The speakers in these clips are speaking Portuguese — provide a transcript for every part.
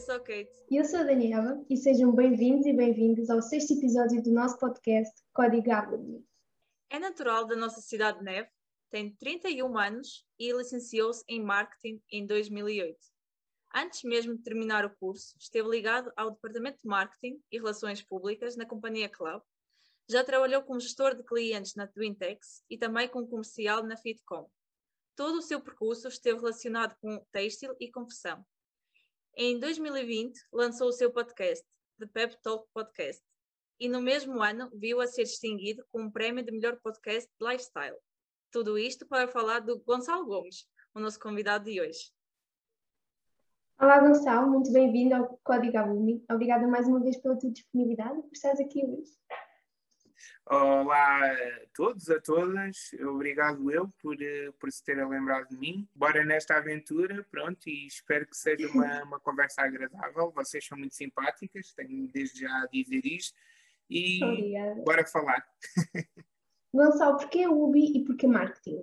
Eu sou a Kate. E eu sou a Daniela e sejam bem-vindos e bem-vindas ao sexto episódio do nosso podcast Código Avenue. É natural da nossa cidade de Neve, tem 31 anos e licenciou-se em Marketing em 2008. Antes mesmo de terminar o curso, esteve ligado ao Departamento de Marketing e Relações Públicas na companhia Club. Já trabalhou como gestor de clientes na Twintex e também como comercial na Fitcom. Todo o seu percurso esteve relacionado com têxtil e confecção. Em 2020, lançou o seu podcast, The Pep Talk Podcast, e no mesmo ano viu a ser distinguido com um prémio de melhor podcast de lifestyle. Tudo isto para falar do Gonçalo Gomes, o nosso convidado de hoje. Olá, Gonçalo, muito bem-vindo ao Código Alumni. Obrigada mais uma vez pela tua disponibilidade por estares aqui hoje. Olá a todos, a todas. Obrigado eu por, eh, por se terem lembrado de mim. Bora nesta aventura, pronto, e espero que seja uma, uma conversa agradável. Vocês são muito simpáticas, tenho desde já a dizer isto. E Obrigada. bora falar. Gonçalo, porquê Ubi e porquê marketing?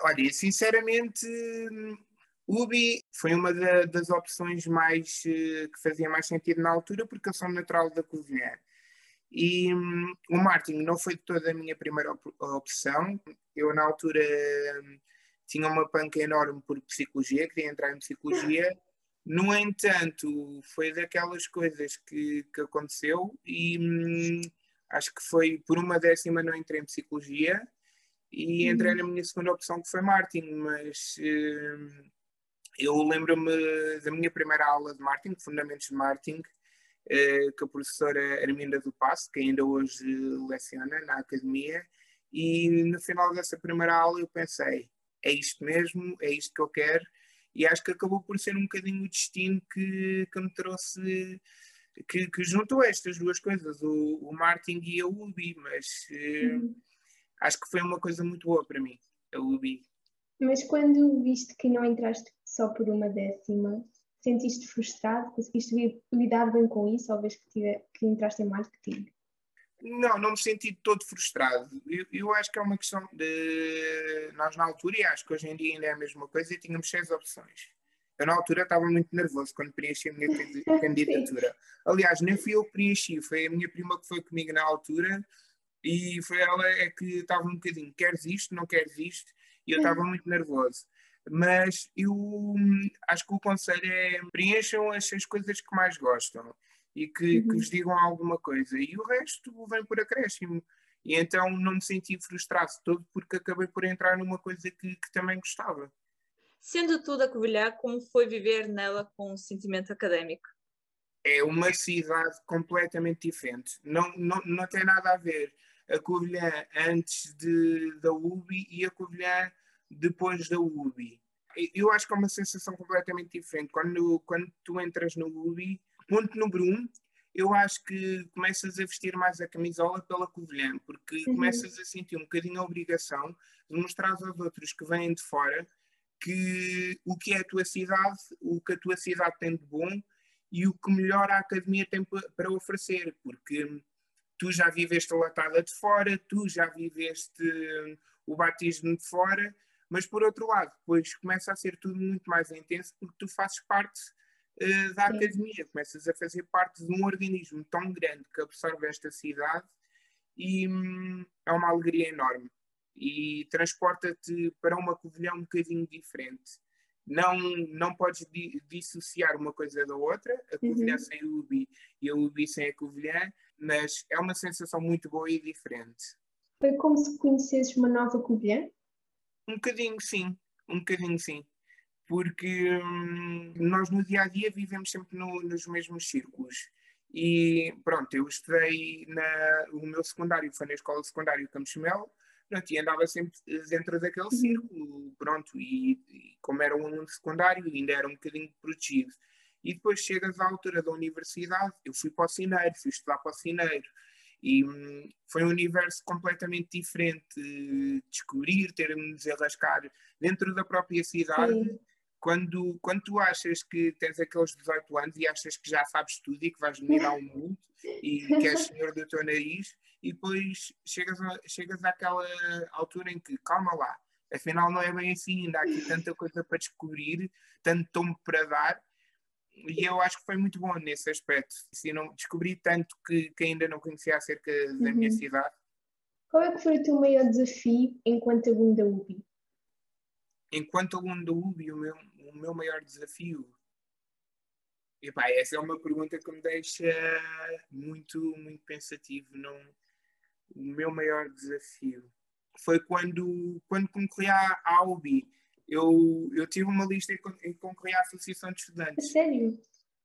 Olha, sinceramente, Ubi foi uma da, das opções mais eh, que fazia mais sentido na altura, porque eu sou natural da Covilhã. E um, o marketing não foi toda a minha primeira op opção. Eu, na altura, um, tinha uma panca enorme por psicologia, queria entrar em psicologia. No entanto, foi daquelas coisas que, que aconteceu e hum, acho que foi por uma décima não entrei em psicologia e uhum. entrei na minha segunda opção que foi marketing, mas hum, eu lembro-me da minha primeira aula de marketing, Fundamentos de Marketing, eh, que a professora Arminda do Passo, que ainda hoje leciona na academia, e no final dessa primeira aula eu pensei, é isto mesmo, é isto que eu quero, e acho que acabou por ser um bocadinho o destino que, que me trouxe, que, que juntou estas duas coisas, o, o marketing e a UBI, mas uhum. acho que foi uma coisa muito boa para mim, a UBI. Mas quando viste que não entraste só por uma décima, sentiste frustrado? Conseguiste lidar bem com isso, ao vez que, tive, que entraste em marketing? Não, não me senti todo frustrado. Eu, eu, acho que é uma questão de. Nós, na altura, e acho que hoje em dia ainda é a mesma coisa, e tínhamos seis opções. Eu, na altura, estava muito nervoso quando preenchi a minha candidatura. Aliás, nem fui eu que preenchi, foi a minha prima que foi comigo na altura, e foi ela é que estava um bocadinho: queres isto, não queres isto? E eu estava muito nervoso mas eu hum, acho que o conselho é preencham as, as coisas que mais gostam e que, uhum. que vos digam alguma coisa e o resto vem por acréscimo. E então não me senti frustrado todo porque acabei por entrar numa coisa que, que também gostava. Sendo tudo a Covilhã, como foi viver nela com um sentimento académico? É uma cidade completamente diferente. Não, não, não tem nada a ver a Covilhã antes de, da UBI e a Covilhã depois da UBI. Eu acho que é uma sensação completamente diferente. Quando, quando tu entras no UBI, ponto número um, eu acho que começas a vestir mais a camisola pela Covilhã, porque uhum. começas a sentir um bocadinho a obrigação de mostrar aos outros que vêm de fora que o que é a tua cidade, o que a tua cidade tem de bom e o que melhor a academia tem para oferecer, porque tu já viveste a latada de fora, tu já viveste o batismo de fora, mas por outro lado, depois começa a ser tudo muito mais intenso porque tu fazes parte uh, da Sim. academia, começas a fazer parte de um organismo tão grande que absorve esta cidade e hum, é uma alegria enorme. E transporta-te para uma Covilhã um bocadinho diferente. Não, não podes di dissociar uma coisa da outra, a Covilhã uhum. sem o Ubi e a Ubi sem a Covilhã, mas é uma sensação muito boa e diferente. Foi como se conhecesses uma nova Covilhã? Um bocadinho sim, um bocadinho sim. Porque hum, nós no dia a dia vivemos sempre no, nos mesmos círculos. E pronto, eu estudei na. O meu secundário foi na escola secundária Campos Melo, pronto, e andava sempre dentro daquele uhum. círculo, pronto, e, e como era um aluno secundário, ainda era um bocadinho protegido. E depois chegas à altura da universidade, eu fui para o Cineiro, fui estudar para o Cineiro, e hum, foi um universo completamente diferente. Descobrir, ter-me desenrascar dentro da própria cidade. Quando, quando tu achas que tens aqueles 18 anos e achas que já sabes tudo e que vais dominar o mundo e que és senhor do teu nariz, e depois chegas, a, chegas àquela altura em que, calma lá, afinal não é bem assim, ainda há aqui tanta coisa para descobrir, tanto tombo para dar, e eu acho que foi muito bom nesse aspecto. Se não descobri tanto que, que, ainda não conhecia acerca da uhum. minha cidade. Qual é que foi o teu maior desafio enquanto aluno da UBI? Enquanto aluno da UBI, o meu, o meu maior desafio. Epá, essa é uma pergunta que me deixa muito, muito pensativo. Não, o meu maior desafio foi quando, quando concorri à, à UBI eu, eu tive uma lista em concorri à Associação de Estudantes. Sério?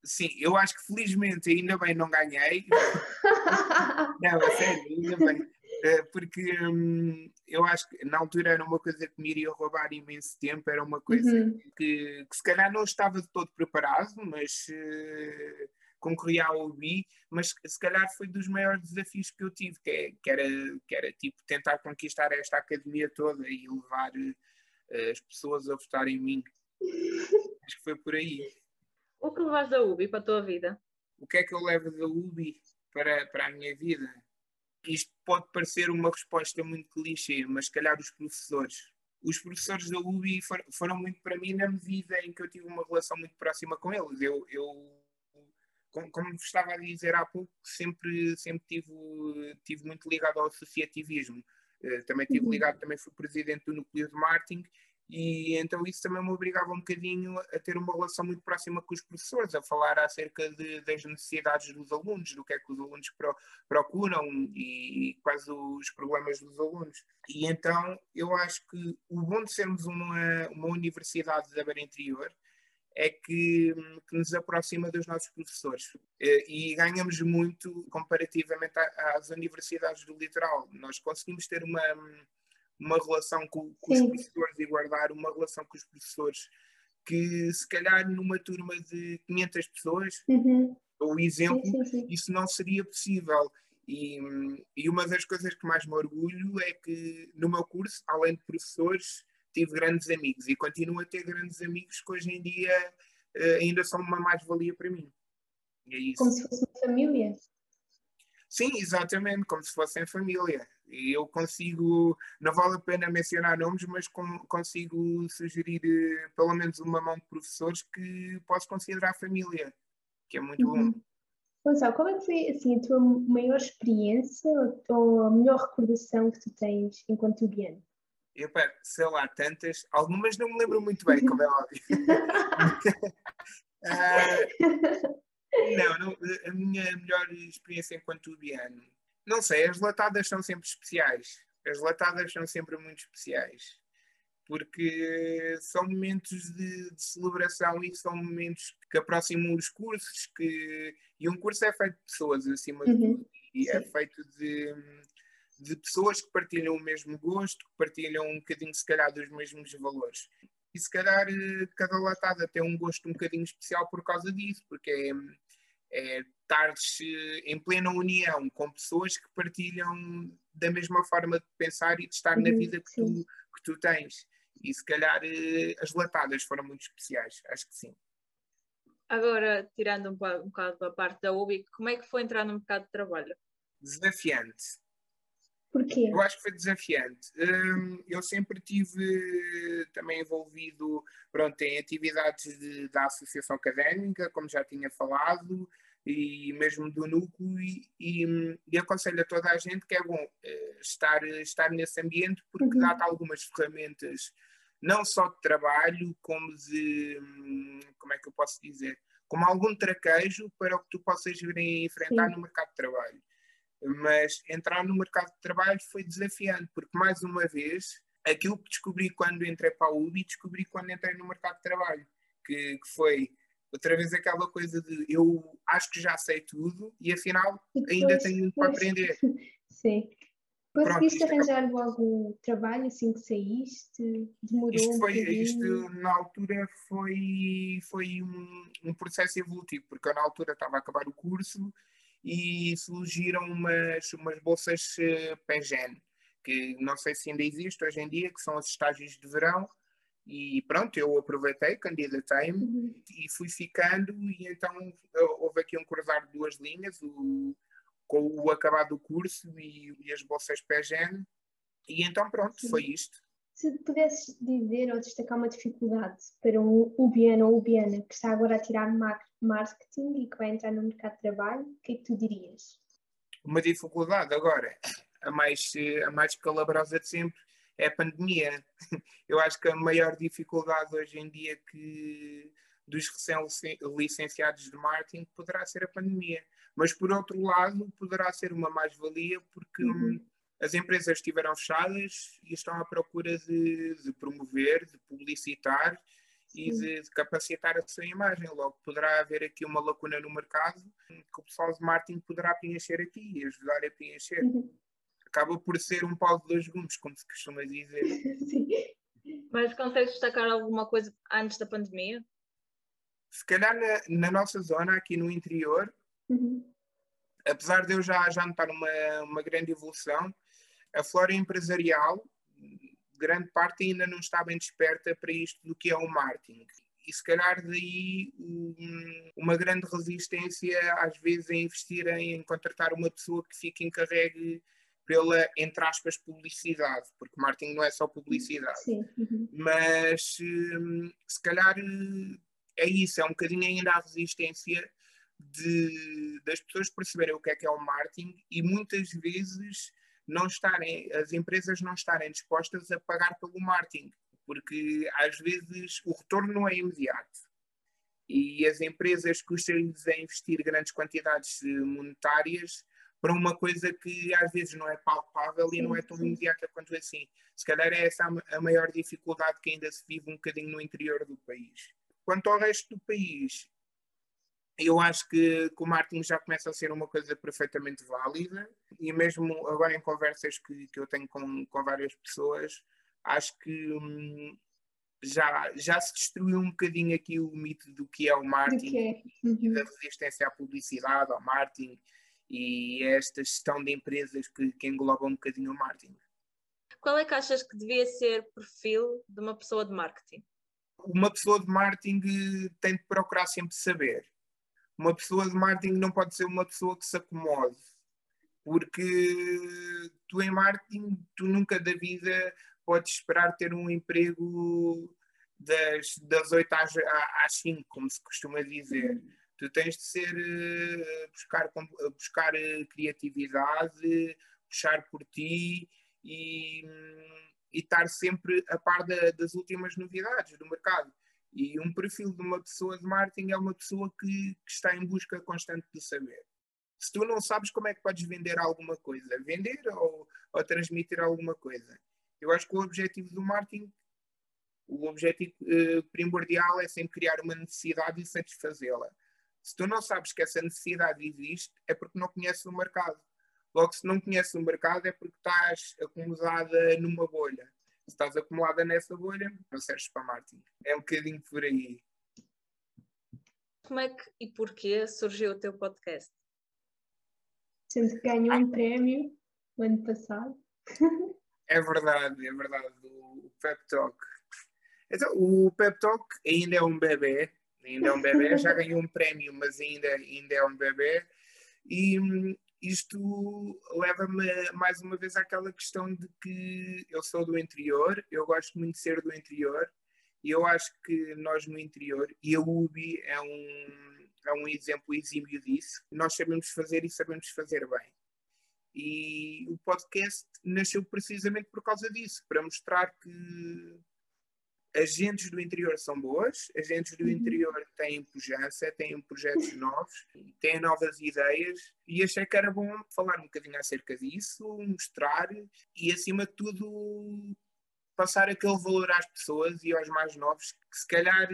Sim, eu acho que felizmente ainda bem não ganhei. não, é sério, ainda bem. Eh, porque hum, eu acho que na altura era uma coisa que me iria roubar imenso tempo, era uma coisa uhum. que, que, se calhar não estava de todo preparado, mas uh, concorri à UBI, mas se calhar foi dos maiores desafios que eu tive, que, é, que, era, que era tipo tentar conquistar esta academia toda e levar as pessoas a votar em mim. Acho que foi por aí. O que levas da UBI para a tua vida? O que é que eu levo da UBI para, para a minha vida? Isto pode parecer uma resposta muito clichê, mas se calhar os professores. Os professores da UBI for, foram muito para mim na medida em que eu tive uma relação muito próxima com eles. Eu, eu como, como estava a dizer há pouco, sempre, sempre tive, tive muito ligado ao associativismo. Eh, também estive uhum. ligado, também fui presidente do núcleo de marketing e então isso também me obrigava um bocadinho a ter uma relação muito próxima com os professores, a falar acerca de, das necessidades dos alunos, do que é que os alunos pro, procuram e quais os problemas dos alunos. E então eu acho que o bom de sermos uma, uma universidade da Beira Interior é que, que, nos aproxima dos nossos professores eh, e ganhamos muito comparativamente às universidades do litoral. Nós conseguimos ter uma, uma relação com, com os professores e guardar uma relação com os professores que se calhar numa turma de 500 pessoas, uhum. ou exemplo, sim, sim, sim. isso não seria possível. E, e uma das coisas que mais me orgulho é que no meu curso, além de professores, tive grandes amigos e continuo a ter grandes amigos que hoje em dia uh, ainda são uma mais-valia para mim. É como se fosse uma família? Sim, exatamente, como se fossem família. E eu consigo, não vale a pena mencionar nomes, mas com, consigo sugerir uh, pelo menos uma mão de professores que posso considerar família, que é muito uhum. bom. Gonçalo, qual é que foi assim, a tua maior experiência ou a melhor recordação que tu tens enquanto tubiano? Eu, sei lá, tantas, algumas não me lembro muito bem, como é óbvio. uh, não, não, a minha melhor experiência enquanto tubiano, não sei, as latadas são sempre especiais. As latadas são sempre muito especiais. Porque são momentos de, de celebração e são momentos que aproximam os cursos. Que, e um curso é feito de pessoas, acima de uhum. tudo. E é feito de de pessoas que partilham o mesmo gosto, que partilham um bocadinho, se calhar, dos mesmos valores. E se calhar eh, cada latada tem um gosto um bocadinho especial por causa disso, porque é, é estares em plena união com pessoas que partilham da mesma forma de pensar e de estar na uhum, vida que tu, que tu tens. E se calhar eh, as latadas foram muito especiais, acho que sim. Agora, tirando um, um bocado da parte da UBI, como é que foi entrar no mercado de trabalho? Desafiante. Porquê? Eu acho que foi desafiante. Um, eu sempre tive também envolvido pronto, em atividades de, da associação académica, como já tinha falado, e mesmo do núcleo, e, e, e aconselho a toda a gente que é bom uh, estar, estar nesse ambiente porque uhum. dá-te algumas ferramentas, não só de trabalho, como de, hum, como é que eu posso dizer, como algum traquejo para o que tu possas vir a enfrentar Sim. no mercado de trabalho mas entrar no mercado de trabalho foi desafiante, porque mais uma vez, aquilo que descobri quando entrei para a UBI, descobri quando entrei no mercado de trabalho, que, que foi outra vez aquela coisa de eu acho que já sei tudo e afinal depois, ainda tenho muito para aprender. Sim. Conseguiste Pronto, arranjar é... algum trabalho assim que saíste? Demorou isto, foi, um isto na altura foi, foi um, um processo evolutivo, porque eu na altura estava a acabar o curso e surgiram umas, umas bolsas uh, PEGEN, que não sei se ainda existe hoje em dia, que são os estágios de verão, e pronto, eu aproveitei, candidatei-me e fui ficando, e então houve aqui um cruzar de duas linhas, o, com o acabado do curso e, e as bolsas PEGEN, e então pronto, Sim. foi isto. Se pudesses dizer ou destacar uma dificuldade para um ubiano ou ubiana que está agora a tirar marketing marketing e que vai entrar no mercado de trabalho, o que é que tu dirias? Uma dificuldade agora, a mais, a mais calabrosa de sempre, é a pandemia. Eu acho que a maior dificuldade hoje em dia que dos recém-licenciados de marketing poderá ser a pandemia. Mas, por outro lado, poderá ser uma mais-valia porque uhum. as empresas estiveram fechadas e estão à procura de, de promover, de publicitar e de, de, capacitar a sua imagem. Logo, poderá haver aqui uma lacuna no mercado que o pessoal de marketing poderá preencher aqui e ajudar a preencher. Uhum. Acaba por ser um pau de dois gumes, como se costuma dizer. Sim. Mas consegues destacar alguma coisa antes da pandemia? Se calhar na, na nossa zona, aqui no interior, uhum. apesar de eu já, já notar uma, uma grande evolução, a flora empresarial, grande parte ainda não está bem desperta para isto do que é o marketing. E se calhar daí um, uma grande resistência às vezes em investir em, contratar uma pessoa que fique encarregue pela, entre aspas, publicidade, porque marketing não é só publicidade. Sim. Uhum. Mas um, se calhar é isso, é um bocadinho ainda a resistência de, das pessoas perceberem o que é que é o marketing e muitas vezes não estarem, as empresas não estarem dispostas a pagar pelo marketing, porque às vezes o retorno não é imediato. E as empresas custam-lhes a investir grandes quantidades monetárias para uma coisa que às vezes não é palpável e não é tão imediata quanto assim. Se calhar é essa a maior dificuldade que ainda se vive um bocadinho no interior do país. Quanto ao resto do país, eu acho que, que, o marketing já começa a ser uma coisa perfeitamente válida e mesmo agora em conversas que, que eu tenho com, com várias pessoas, acho que hum, já, já se destruiu um bocadinho aqui o mito do que é o marketing é. uhum. e da resistência à publicidade, ao marketing e esta gestão de empresas que, que engloba um bocadinho o marketing. Qual é que achas que devia ser o perfil de uma pessoa de marketing? uma pessoa de marketing tem de procurar sempre saber. Uma pessoa de marketing não pode ser uma pessoa que se acomode, porque tu em marketing, tu nunca da vida podes esperar ter um emprego das, das 8 às, às 5, como se costuma dizer. Tu tens de ser, eh, buscar, buscar eh, criatividade, puxar por ti e e estar sempre a par da, das últimas novidades do mercado. E um perfil de uma pessoa de marketing é uma pessoa que, que, está em busca constante de saber. Se tu não sabes como é que podes vender alguma coisa, vender ou, ou transmitir alguma coisa. Eu acho que o objetivo do marketing, o objetivo eh, primordial é sempre criar uma necessidade e satisfazê-la. Se tu não sabes que essa necessidade existe, é porque não conheces o mercado. Logo, se não conheces o mercado, é porque estás acomodada numa bolha. Se estás acumulada nessa bolha, não serves para marketing. É um bocadinho por aí. Como é que e porquê surgiu o teu podcast? Sendo que ganhou um prémio no ano passado. É verdade, é verdade. O Pep Talk. Então, o Pep Talk ainda é um bebê, ainda é um bebê, já ganhou um prémio, mas ainda, ainda é um bebê. E hum, isto leva-me mais uma vez àquela questão de que eu sou do interior, eu gosto muito de ser do interior e eu acho que nós no interior, e a UBI é um, é um exemplo exímio disso, nós sabemos fazer e sabemos fazer bem. E o podcast nasceu precisamente por causa disso, para mostrar que agentes do interior são boas, agentes do uhum. interior têm pujança, têm projetos novos, têm novas ideias e achei que era bom falar um bocadinho acerca disso, mostrar e, acima de tudo, passar aquele valor às pessoas e aos mais novos que se calhar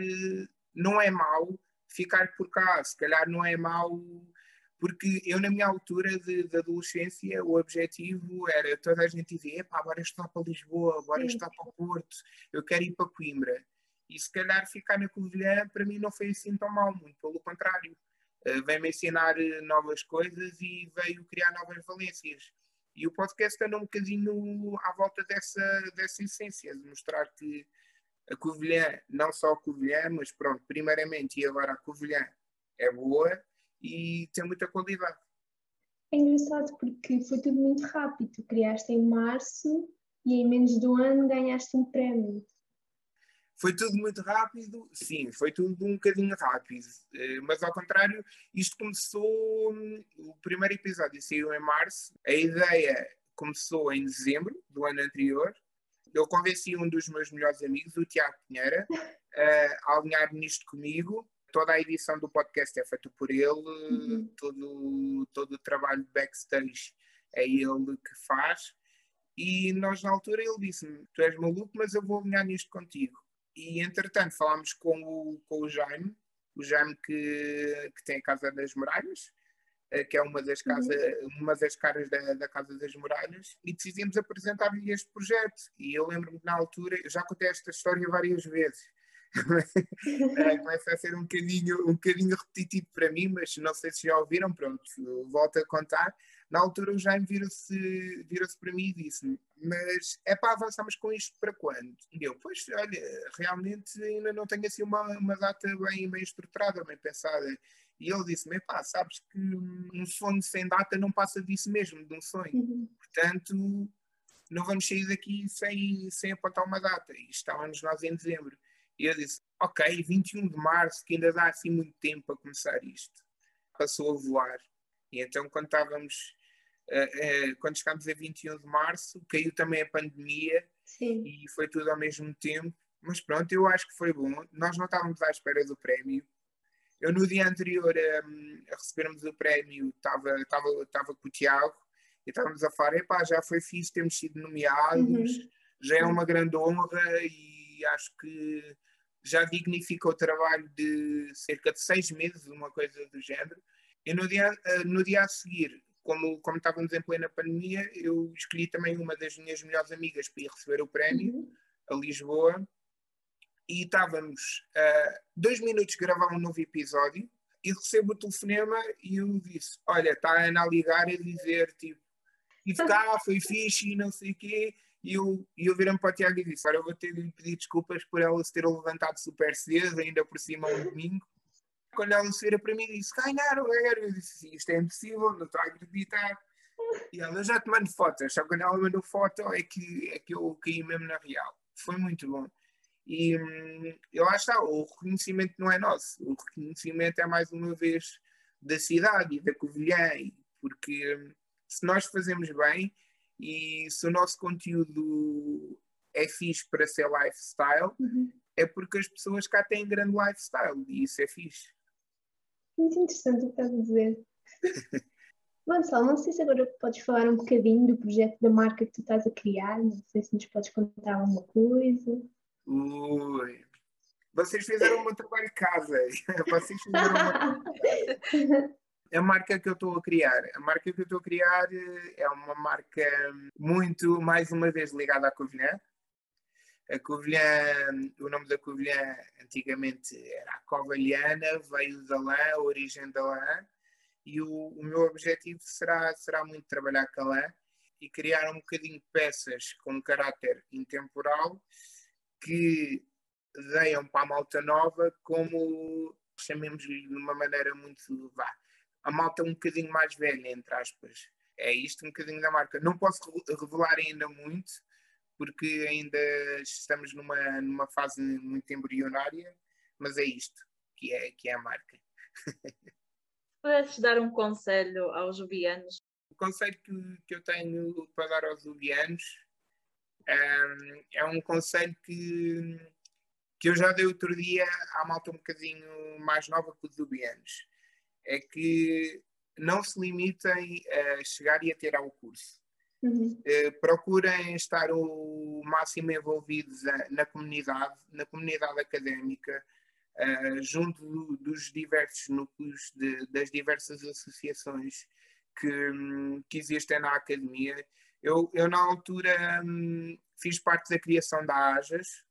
não é mau ficar por cá, se calhar não é mau porque eu na minha altura de, de adolescência o objetivo era toda a gente dizia, epá, bora estar para Lisboa, bora estar para o Porto, eu quero ir para Coimbra. E se calhar ficar na Covilhã para mim não foi assim tão mal, muito pelo contrário. Uh, veio-me ensinar eh, novas coisas e veio criar novas valências. E o podcast anda um bocadinho à volta dessa, dessa essência, de mostrar que a Covilhã, não só a Covilhã, mas pronto, primeiramente e agora a Covilhã é boa, e tem muita qualidade. É engraçado porque foi tudo muito rápido. Tu criaste em março e em menos de um ano ganhaste um prémio. Foi tudo muito rápido? Sim, foi tudo um bocadinho rápido. Eh, mas ao contrário, isto começou. O primeiro episódio saiu em março, a ideia começou em dezembro do ano anterior. Eu convenci um dos meus melhores amigos, o Tiago Pinheira, a alinhar nisto comigo. Toda a edição do podcast é feita por ele, uhum. todo, todo o trabalho de backstage é ele que faz. E nós, na altura, ele disse-me: Tu és maluco, mas eu vou alinhar nisto contigo. E entretanto, falámos com o, com o Jaime, o Jaime que, que tem a Casa das Muralhas, eh, que é uma das, uhum. casa, uma das caras da, da Casa das Muralhas, e decidimos apresentar-lhe este projeto. E eu lembro-me na altura, eu já contei esta história várias vezes, começa a ser um bocadinho, um bocadinho repetitivo para mim, mas não sei se já ouviram, pronto, volto a contar. Na altura o Jaime virou-se virou para mim e disse-me, mas é para avançarmos com isto para quando? E eu, pois, olha, realmente ainda não tenho assim uma, uma data bem, bem estruturada, bem pensada. E ele disse-me: pá, sabes que um sonho sem data não passa disso mesmo, de um sonho. Uhum. Portanto, não vamos sair daqui sem, sem apontar uma data. E estávamos nós em dezembro. E eu disse: ok, 21 de março, que ainda dá assim muito tempo para começar isto. Passou a voar. E então, quando estávamos. Uh, uh, quando chegámos a 21 de março, caiu também a pandemia Sim. e foi tudo ao mesmo tempo. Mas pronto, eu acho que foi bom. Nós não estávamos à espera do prémio. Eu, no dia anterior um, a recebermos o prémio, estava, estava, estava com o Tiago e estávamos a falar: epá, já foi fixe, temos sido nomeados, uhum. já é uma grande honra e acho que já dignifica o trabalho de cerca de seis meses, uma coisa do género. E no dia, eh, no dia a seguir, como, como estávamos em plena pandemia, eu escolhi também uma das minhas melhores amigas para ir receber o prémio, uhum. a Lisboa, e estávamos uh, dois minutos a gravar um novo episódio e recebo o telefonema e eu disse: Olha, está a Ana a ligar e dizer tipo, e cá, foi fixe e não sei o quê. E eu, e eu virei-me para o Tiago e disse: Olha, eu vou ter de pedir desculpas por ela se ter levantado super cedo, ainda por cima um domingo. Quando ela se vira para mim e disse: Ganharam, ganharam. Eu disse: Isto é impossível, não estou a acreditar. E ela já te mando fotos, só quando ela mandou foto é que, é que eu caí mesmo na real. Foi muito bom. E, hum, e lá está, o reconhecimento não é nosso, o reconhecimento é mais uma vez da cidade e da Covilhã, porque hum, se nós fazemos bem e se o nosso conteúdo é fixe para ser lifestyle, uhum. é porque as pessoas cá têm grande lifestyle e isso é fixe. Muito interessante o que estás a dizer. Gonçalo, não sei se agora podes falar um bocadinho do projeto da marca que tu estás a criar, não sei se nos podes contar alguma coisa. Ui. Vocês fizeram o meu trabalho de casa. Vocês fizeram uma... a marca que eu estou a criar. A marca que eu estou a criar eh, é uma marca muito, mais uma vez, ligada à Covilhã. A Covilhã, o nome da Covilhã antigamente era a Covilhana, veio da lã, origem da lã, e o, o, meu objetivo será, será muito trabalhar com a lã e criar um bocadinho de peças com caráter intemporal que deem para a malta nova como chamemos-lhe de uma maneira muito vá, a malta um bocadinho mais velha, entre aspas. É isto um bocadinho da marca. Não posso revelar ainda muito, porque ainda estamos numa, numa fase muito embrionária, mas é isto que é, que é a marca. Pudedes dar um conselho aos jubianos? O conselho que, que eu tenho para dar aos jubianos um, é um conselho que, que eu já dei outro dia à malta um bocadinho mais nova que os ubianos. É que não se limitem a chegar e a ter ao curso. Uhum. Uh, procurem estar o máximo envolvidos a, na comunidade, na comunidade académica, uh, junto do, dos diversos núcleos, de, das diversas associações que, que existem na academia eu, eu na altura, hum, fiz parte da criação da AJAS,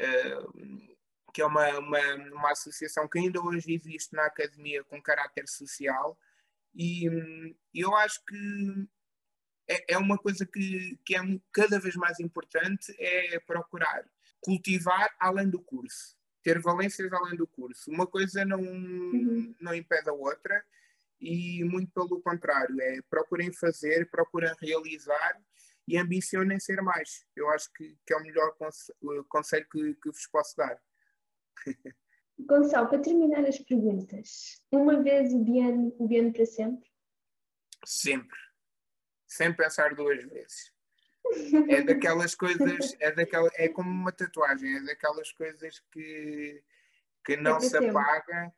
uh, que é uma, uma, uma associação que ainda hoje existe na academia com caráter social, e hum, eu acho que é, é uma coisa que, que é cada vez mais importante, é procurar cultivar além do curso, ter valências além do curso. Uma coisa não, uhum. não impede a outra, e muito pelo contrário, é procurem fazer, procurem realizar e ambicionem ser mais. Eu acho que, que é o melhor conselho que, que vos posso dar. Gonçalo, para terminar as perguntas, uma vez o Biano, o Biano para sempre? Sempre. Sem pensar duas vezes. É daquelas coisas, é, daquela, é como uma tatuagem, é daquelas coisas que, que não é se sempre. apaga,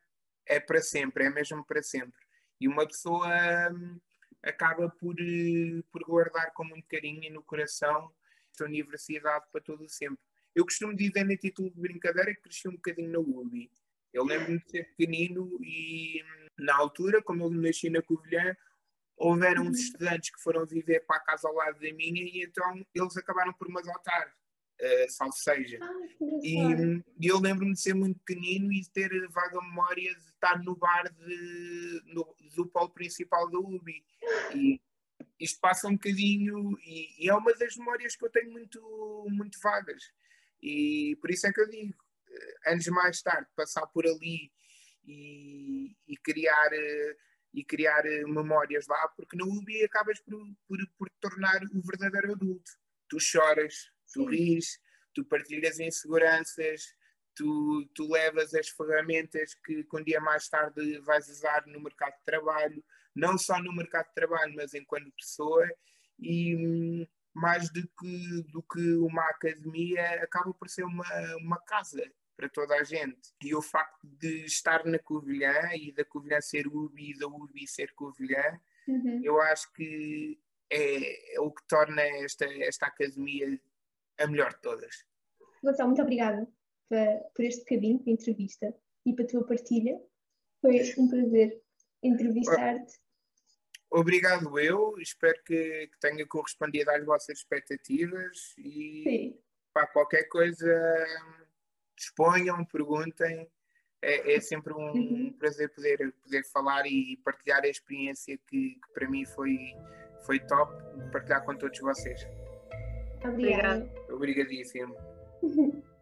é para sempre, é mesmo para sempre. E uma pessoa hum, acaba por, eh, por guardar com muito carinho no coração esta universidade para todo o sempre. Eu costumo dizer no título de brincadeira que cresci um bocadinho na UBI. Eu lembro-me de ser pequenino e na altura, como eu nasci na Covilhã, houveram uns uhum. estudantes que foram viver para a casa ao lado da minha e então eles acabaram por me adotar, uh, salvo seja. Ah, e, e, eu lembro-me de ser muito pequenino e de ter vaga memória de estar no bar de, no, do polo principal da UBI. E isto passa um bocadinho e, e, é uma das memórias que eu tenho muito, muito vagas. E por isso é que eu digo, eh, anos mais tarde, passar por ali e, e criar uh, e criar eh, memórias lá, porque no UBI acabas por, por, por tornar o verdadeiro adulto. Tu choras, tu Sim. ris, tu partilhas inseguranças, tu, tu levas as ferramentas que, que um dia mais tarde vais usar no mercado de trabalho, não só no mercado de trabalho, mas enquanto pessoa, e hum, mais do que, do que uma academia, acaba por ser uma, uma casa para toda a gente. E o facto de estar na Covilhã e da Covilhã ser UBI e da UBI ser Covilhã, uhum. eu acho que é, é, o que torna esta, esta academia a melhor de todas. Gonçalo, muito obrigada por, por este bocadinho de entrevista e para a tua partilha. Foi um prazer entrevistar-te. Obrigado eu, espero que, que, tenha correspondido às vossas expectativas e Sim. para qualquer coisa exponham, perguntem. É, é sempre um uhum. prazer poder, poder falar e partilhar a experiência que, que para mim foi, foi top, partilhar com todos vocês. Obrigada. Obrigadíssimo.